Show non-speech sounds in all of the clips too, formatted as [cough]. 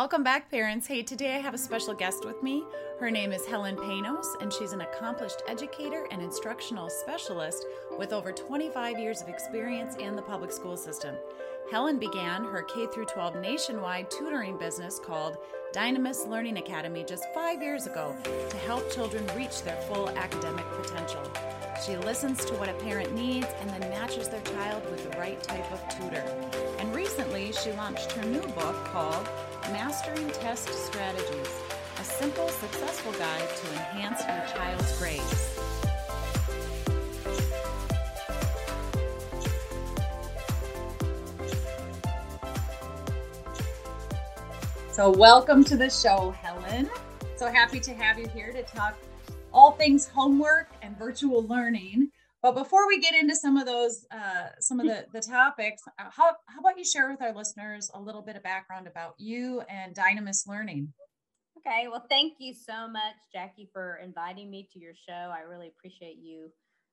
Welcome back, parents. Hey, today I have a special guest with me. Her name is Helen Panos, and she's an accomplished educator and instructional specialist with over 25 years of experience in the public school system. Helen began her K 12 nationwide tutoring business called Dynamis Learning Academy just five years ago to help children reach their full academic potential. She listens to what a parent needs and then matches their child with the right type of tutor. And recently, she launched her new book called Mastering Test Strategies A Simple, Successful Guide to Enhance Your Child's Grades. So, welcome to the show, Helen. So happy to have you here to talk all things homework and virtual learning. But before we get into some of those, uh, some of the, the topics, uh, how, how about you share with our listeners a little bit of background about you and Dynamis Learning? Okay, well, thank you so much, Jackie, for inviting me to your show. I really appreciate you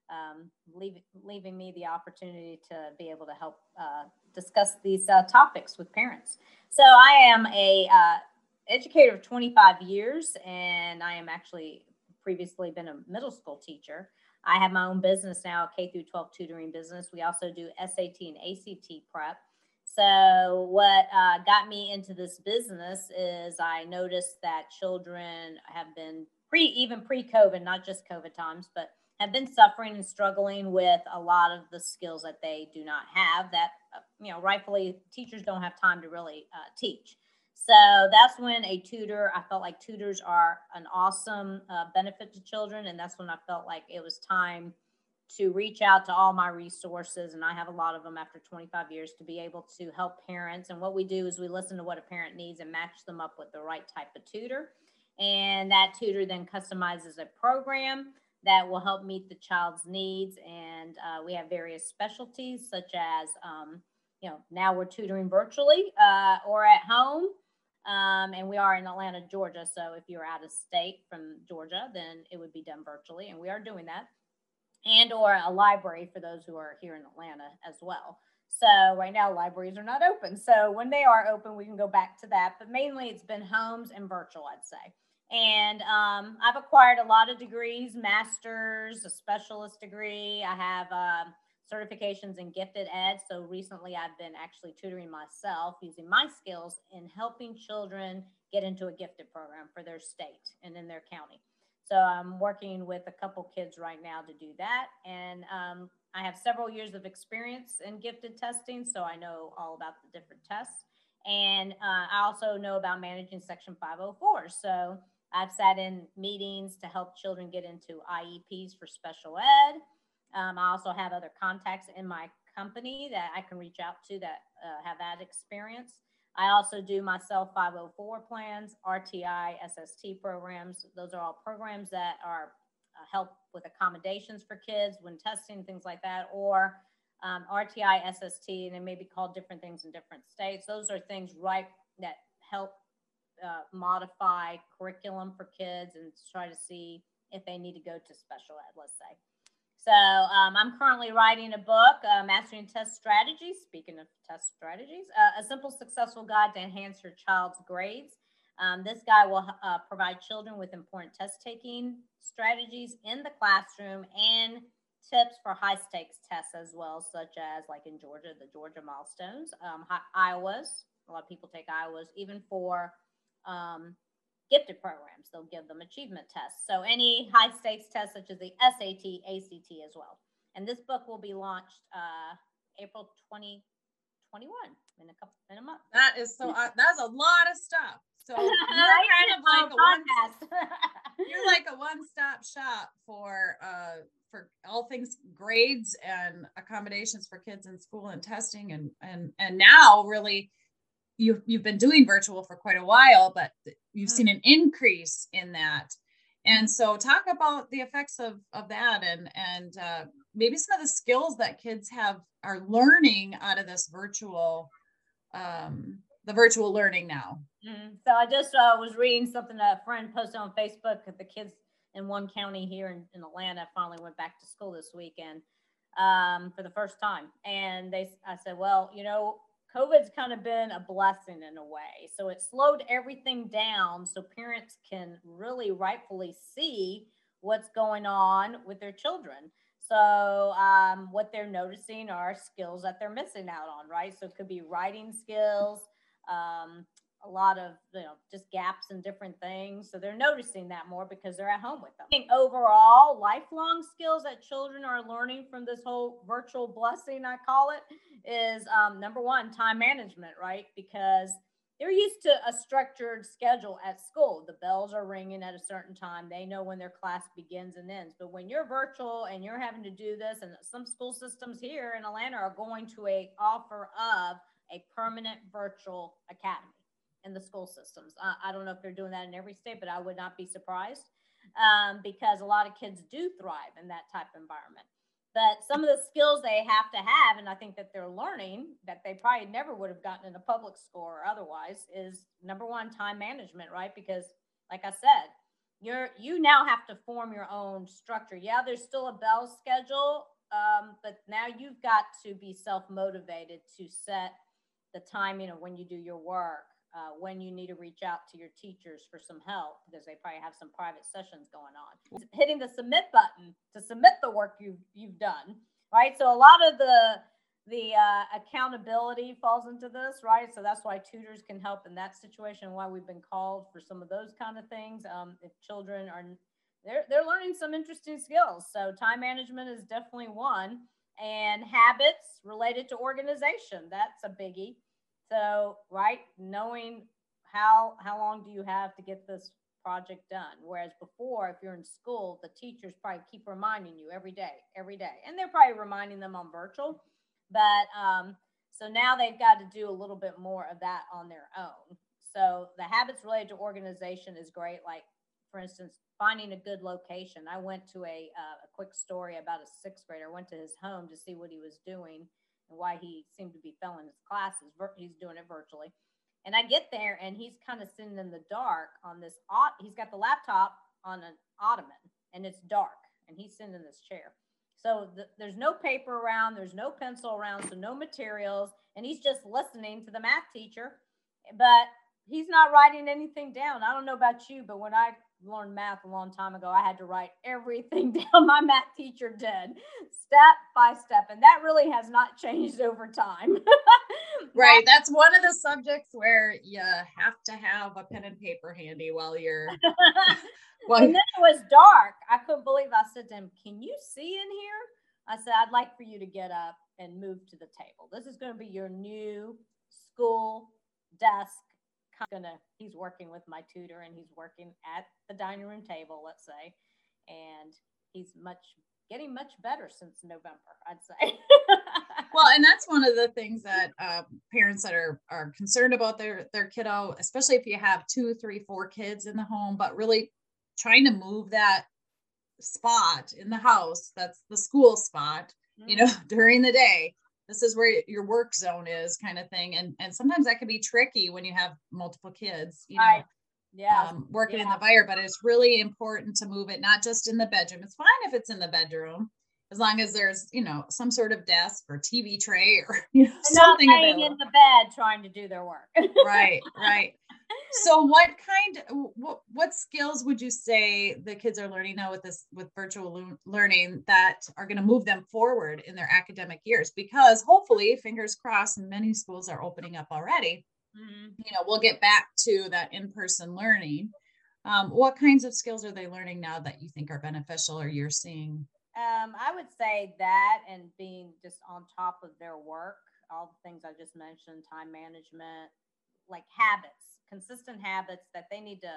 um, leave, leaving me the opportunity to be able to help uh, discuss these uh, topics with parents. So I am a uh, educator of 25 years, and I am actually previously been a middle school teacher. I have my own business now, K through 12 tutoring business. We also do SAT and ACT prep. So, what uh, got me into this business is I noticed that children have been pre, even pre COVID, not just COVID times, but have been suffering and struggling with a lot of the skills that they do not have that uh, you know rightfully teachers don't have time to really uh, teach so that's when a tutor i felt like tutors are an awesome uh, benefit to children and that's when i felt like it was time to reach out to all my resources and i have a lot of them after 25 years to be able to help parents and what we do is we listen to what a parent needs and match them up with the right type of tutor and that tutor then customizes a program that will help meet the child's needs. And uh, we have various specialties, such as, um, you know, now we're tutoring virtually uh, or at home. Um, and we are in Atlanta, Georgia. So if you're out of state from Georgia, then it would be done virtually. And we are doing that. And or a library for those who are here in Atlanta as well. So right now libraries are not open. So when they are open, we can go back to that. But mainly it's been homes and virtual, I'd say. And um, I've acquired a lot of degrees, masters, a specialist degree. I have uh, certifications in gifted ed. So recently I've been actually tutoring myself using my skills in helping children get into a gifted program for their state and in their county. So I'm working with a couple kids right now to do that. And um, I have several years of experience in gifted testing, so I know all about the different tests. And uh, I also know about managing Section 504. So I've sat in meetings to help children get into IEPs for special ed. Um, I also have other contacts in my company that I can reach out to that uh, have that experience. I also do myself 504 plans, RTI, SST programs. Those are all programs that are uh, help with accommodations for kids when testing, things like that, or um, RTI, SST, and they may be called different things in different states. Those are things right that help uh, modify curriculum for kids and try to see if they need to go to special ed, let's say. So um, I'm currently writing a book, uh, Mastering Test Strategies. Speaking of test strategies, uh, a simple, successful guide to enhance your child's grades. Um, this guide will uh, provide children with important test taking strategies in the classroom and tips for high stakes tests as well, such as like in Georgia, the Georgia milestones, um, Iowa's. A lot of people take Iowa's, even for um, gifted programs. They'll give them achievement tests. So any high stakes tests such as the SAT, ACT as well. And this book will be launched uh, April 2021 in a couple in a month. That is so. Uh, that's a lot of stuff. So [laughs] you're kind of like a one, [laughs] you're like a one-stop shop for uh, for all things grades and accommodations for kids in school and testing and and and now really you've you've been doing virtual for quite a while, but you've seen an increase in that. And so, talk about the effects of of that, and and uh, maybe some of the skills that kids have are learning out of this virtual, um, the virtual learning now. Mm-hmm. So I just uh, was reading something that a friend posted on Facebook that the kids in one county here in, in Atlanta finally went back to school this weekend um, for the first time, and they I said, well, you know, COVID's kind of been a blessing in a way. So it slowed everything down so parents can really rightfully see what's going on with their children. So, um, what they're noticing are skills that they're missing out on, right? So, it could be writing skills, um, a lot of you know just gaps and different things so they're noticing that more because they're at home with them. I think overall lifelong skills that children are learning from this whole virtual blessing i call it is um, number one time management right? Because they're used to a structured schedule at school. The bells are ringing at a certain time. They know when their class begins and ends. But when you're virtual and you're having to do this and some school systems here in atlanta are going to a offer of a permanent virtual academy in the school systems. Uh, I don't know if they're doing that in every state, but I would not be surprised um, because a lot of kids do thrive in that type of environment. But some of the skills they have to have, and I think that they're learning that they probably never would have gotten in a public school or otherwise, is number one, time management, right? Because, like I said, you're you now have to form your own structure. Yeah, there's still a bell schedule, um, but now you've got to be self motivated to set the timing of when you do your work uh, when you need to reach out to your teachers for some help because they probably have some private sessions going on. Hitting the submit button to submit the work you've you've done, right? So a lot of the the uh, accountability falls into this, right? So that's why tutors can help in that situation. Why we've been called for some of those kind of things. Um, if children are they're they're learning some interesting skills. So time management is definitely one, and habits related to organization. That's a biggie so, right, knowing how how long do you have to get this project done? Whereas before, if you're in school, the teachers probably keep reminding you every day, every day, and they're probably reminding them on virtual. But um, so now they've got to do a little bit more of that on their own. So the habits related to organization is great. Like for instance, finding a good location. I went to a uh, a quick story about a sixth grader. I went to his home to see what he was doing and why he seemed to be failing his classes. He's doing it virtually. And I get there and he's kind of sitting in the dark on this, he's got the laptop on an ottoman and it's dark and he's sitting in this chair. So the, there's no paper around, there's no pencil around, so no materials. And he's just listening to the math teacher, but he's not writing anything down. I don't know about you, but when I learned math a long time ago, I had to write everything [laughs] down my math teacher did, step by step. And that really has not changed over time. [laughs] right. That's one of the subjects where you have to have a pen and paper handy while you're. [laughs] well, and then it was dark. I couldn't believe I said to him, Can you see in here? I said, I'd like for you to get up and move to the table. This is going to be your new school desk gonna he's working with my tutor and he's working at the dining room table let's say. And he's much getting much better since november i'd say. [laughs] Well and that's one of the things that uh, parents that are are concerned about their their kiddo especially if you have two three four kids in the home but really trying to move that spot in the house that's the school spot mm-hmm. you know [laughs] during the day this is where your work zone is kind of thing and and sometimes that can be tricky when you have multiple kids you know right. yeah um, working yeah. in the fire but it's really important to move it not just in the bedroom it's fine if it's in the bedroom as long as there's you know some sort of desk or tv tray or [laughs] you know something not laying in the bed trying to do their work. Right right. [laughs] So what kind what, what skills would you say the kids are learning now with this with virtual learning that are going to move them forward in their academic years? Because hopefully fingers crossed many schools are opening up already mm-hmm. you know we'll get back to that in-person learning. Um, what kinds of skills are they learning now that you think are beneficial or you're seeing um, i would say that and being just on top of their work all the things i just mentioned time management like habits consistent habits that they need to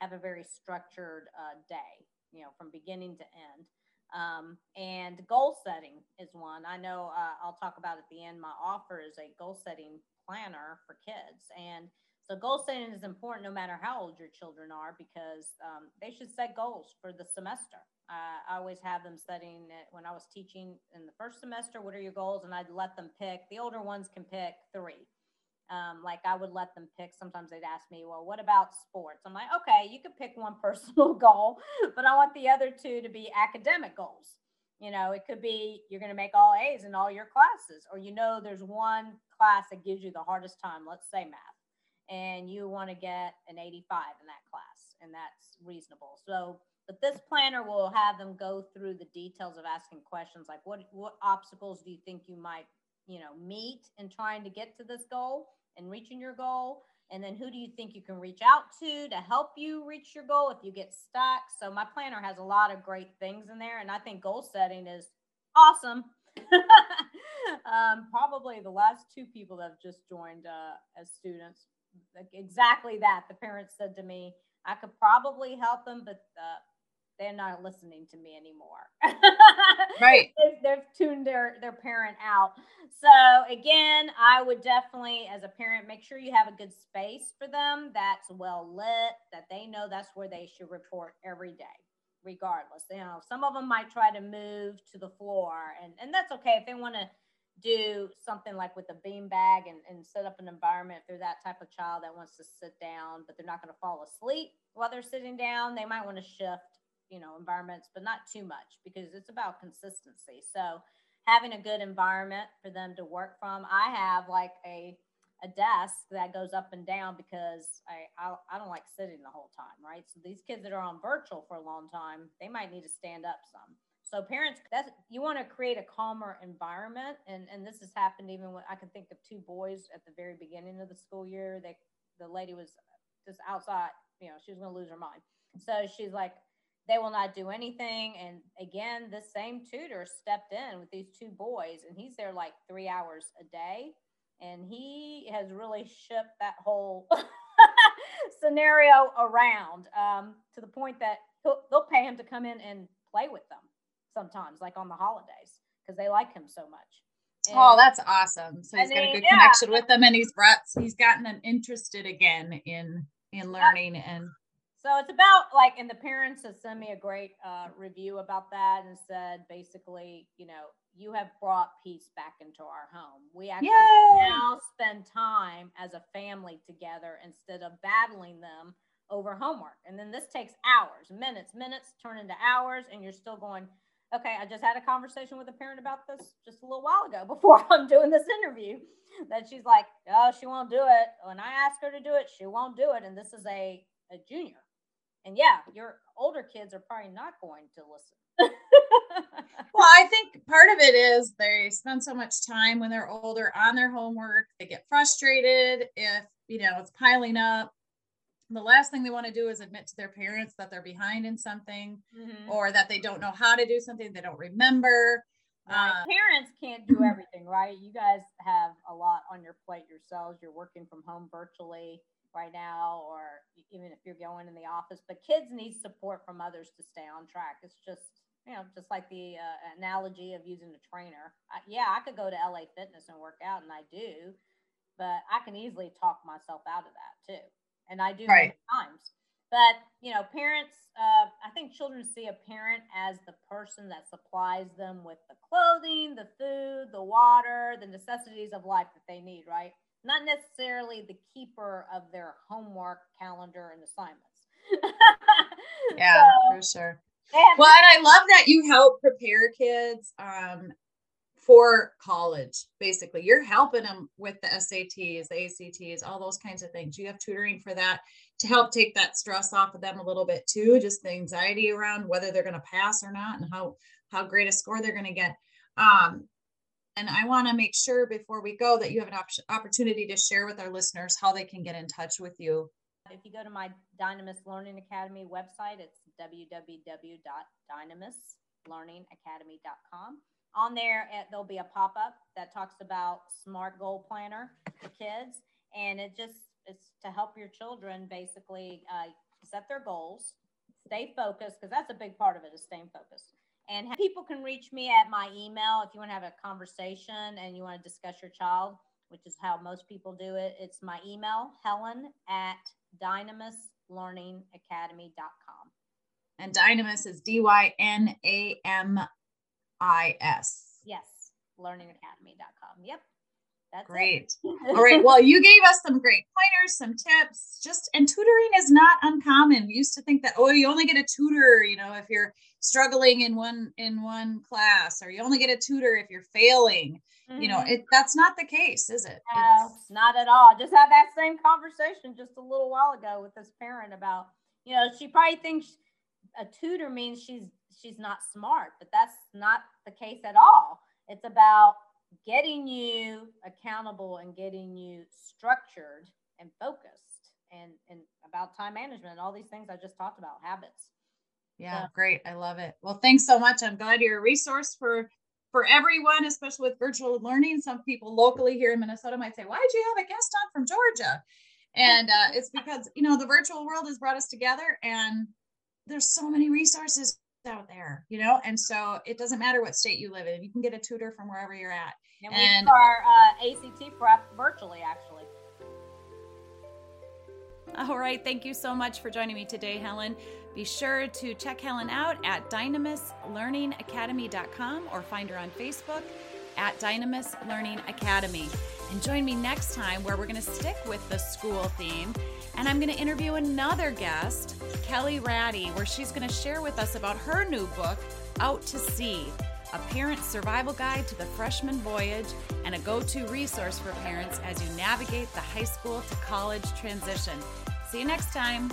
have a very structured uh, day, you know, from beginning to end. Um, and goal setting is one. I know uh, I'll talk about at the end. My offer is a goal setting planner for kids. And so goal setting is important no matter how old your children are because um, they should set goals for the semester. Uh, I always have them setting it when I was teaching in the first semester, what are your goals? And I'd let them pick. The older ones can pick three um, like I would let them pick. Sometimes they'd ask me, well, what about sports? I'm like, okay, you could pick one [laughs] personal goal, but I want the other two to be academic goals, You know, it could be you're going to make all A's in all your classes, or you know, there's one class that gives you the hardest time, let's say math, and you want to get an 85 in that class, and that's reasonable. So, but this planner will have them go through the details of asking questions like what what obstacles do you think you might, you know, meet in trying to get to this goal and reaching your goal? And then who do you think you can reach out to to help you reach your goal if you get stuck? So my planner has a lot of great things in there. And I think goal setting is awesome. [laughs] um, probably the last two people that have just joined uh, as students, like exactly that. The parents said to me, I could probably help them, but uh, they're not listening to me anymore. [laughs] right. they've, they've, tuned their, their parent out. So again, I would definitely, as a parent, make sure you have a good space for them that's well lit, that they know that's where they should report every day, regardless. You know, some of them might try to move to the floor, and, and that's okay if they want to do something like with a bean bag and, and set up an environment they're that type of child that wants to sit down, but they're not going to fall asleep while they're sitting down. They might want to shift you know environments but not too much because it's about consistency so having a good environment for them to work from i have like a a desk that goes up and down because I, I I don't like sitting the whole time, right? So these kids that are on virtual for a long time, they might need to stand up some. So parents, that's you want to create a calmer environment, and and this has happened even when I can think of two boys at the very beginning of the school year. They the lady was just outside, you know, she was going to lose her mind. So she's like, they will not do anything. And again, the same tutor stepped in with these two boys, and he's there like three hours a day. And he has really shipped that whole [laughs] scenario around um, to the point that they'll pay him to come in and play with them sometimes, like on the holidays, because they like him so much. And, oh, that's awesome! So he's got a good yeah. connection with them, and he's brought he's gotten them interested again in in learning and so it's about like, and the parents have sent me a great uh, review about that and said basically, you know, you have brought peace back into our home. We actually Yay! now spend time as a family together instead of battling them over homework. And then this takes hours, minutes, minutes turn into hours, and you're still going, okay, I just had a conversation with a parent about this just a little while ago [laughs] before I'm doing this interview. That she's like, oh, she won't do it. When I ask her to do it, she won't do it. And this is a, a junior and yeah, your older kids are probably not going to listen. [laughs] well, I think part of it is they spend so much time when they're older on their homework. They get frustrated if, you know, it's piling up. The last thing they want to do is admit to their parents that they're behind in something mm-hmm. or that they don't know how to do something they don't remember. Right. Uh, parents can't do everything, right? You guys have a lot on your plate yourselves. You're working from home virtually right now or even if you're going in the office but kids need support from others to stay on track. It's just you know just like the uh, analogy of using a trainer. I, yeah i could go to la fitness and work out and i do but i can easily talk myself out of that too and i do right. times. But you know parents uh, i think children see a parent as the person that supplies them with the clothing the food the water the necessities of life that they need right not necessarily the keeper of their homework calendar and assignments. [laughs] yeah, so, for sure. And- well, and I love that you help prepare kids um, for college. Basically, you're helping them with the SATs, the ACTs, all those kinds of things. You have tutoring for that to help take that stress off of them a little bit too, just the anxiety around whether they're going to pass or not, and how how great a score they're going to get. Um, and I want to make sure before we go that you have an op- opportunity to share with our listeners how they can get in touch with you. If you go to my Dynamis Learning Academy website, it's www.dynamislearningacademy.com. On there, there'll be a pop up that talks about Smart Goal Planner for kids. And it just it's to help your children basically uh, set their goals, stay focused, because that's a big part of it is staying focused and people can reach me at my email if you want to have a conversation and you want to discuss your child, which is how most people do it. It's my email, helen at dynamislearningacademy.com. And Dynamis is D Y N A M I S. Yes, learningacademy.com. Yep. That's great. [laughs] All right. Well, you gave us some great pointers, some tips. Just and tutoring is not uncommon. We used to think that oh, you only get a tutor, you know, if you're struggling in one in one class, or you only get a tutor if you're failing. Mm-hmm. You know, mm-hmm. it that's not the case, is it? No, it's, not at all. Just had that same conversation just a little while ago with this parent about, you know, she probably thinks a tutor means she's she's not smart, but that's not the case at all. It's about getting you accountable and getting you structured and focused and and about time management and all these things I just talked about, habits. Yeah, so, great. I love it. Well, thanks so much. I'm glad you're a resource for for everyone, especially with virtual learning. Some people locally here in Minnesota might say, "Why did you have a guest on from Georgia?" And uh, it's because you know the virtual world has brought us together, and there's so many resources out there, you know, and so it doesn't matter what state you live in. You can get a tutor from wherever you're at. And, and we our uh, ACT prep virtually, actually. All right. Thank you so much for joining me today, Helen. Be sure to check Helen out at dynamislearningacademy.com or find her on Facebook at Dynamis Learning Academy. And join me next time where we're going to stick with the school theme and I'm going to interview another guest, Kelly Ratty, where she's going to share with us about her new book, Out to Sea a parent's survival guide to the freshman voyage, and a go to resource for parents as you navigate the high school to college transition. See you next time.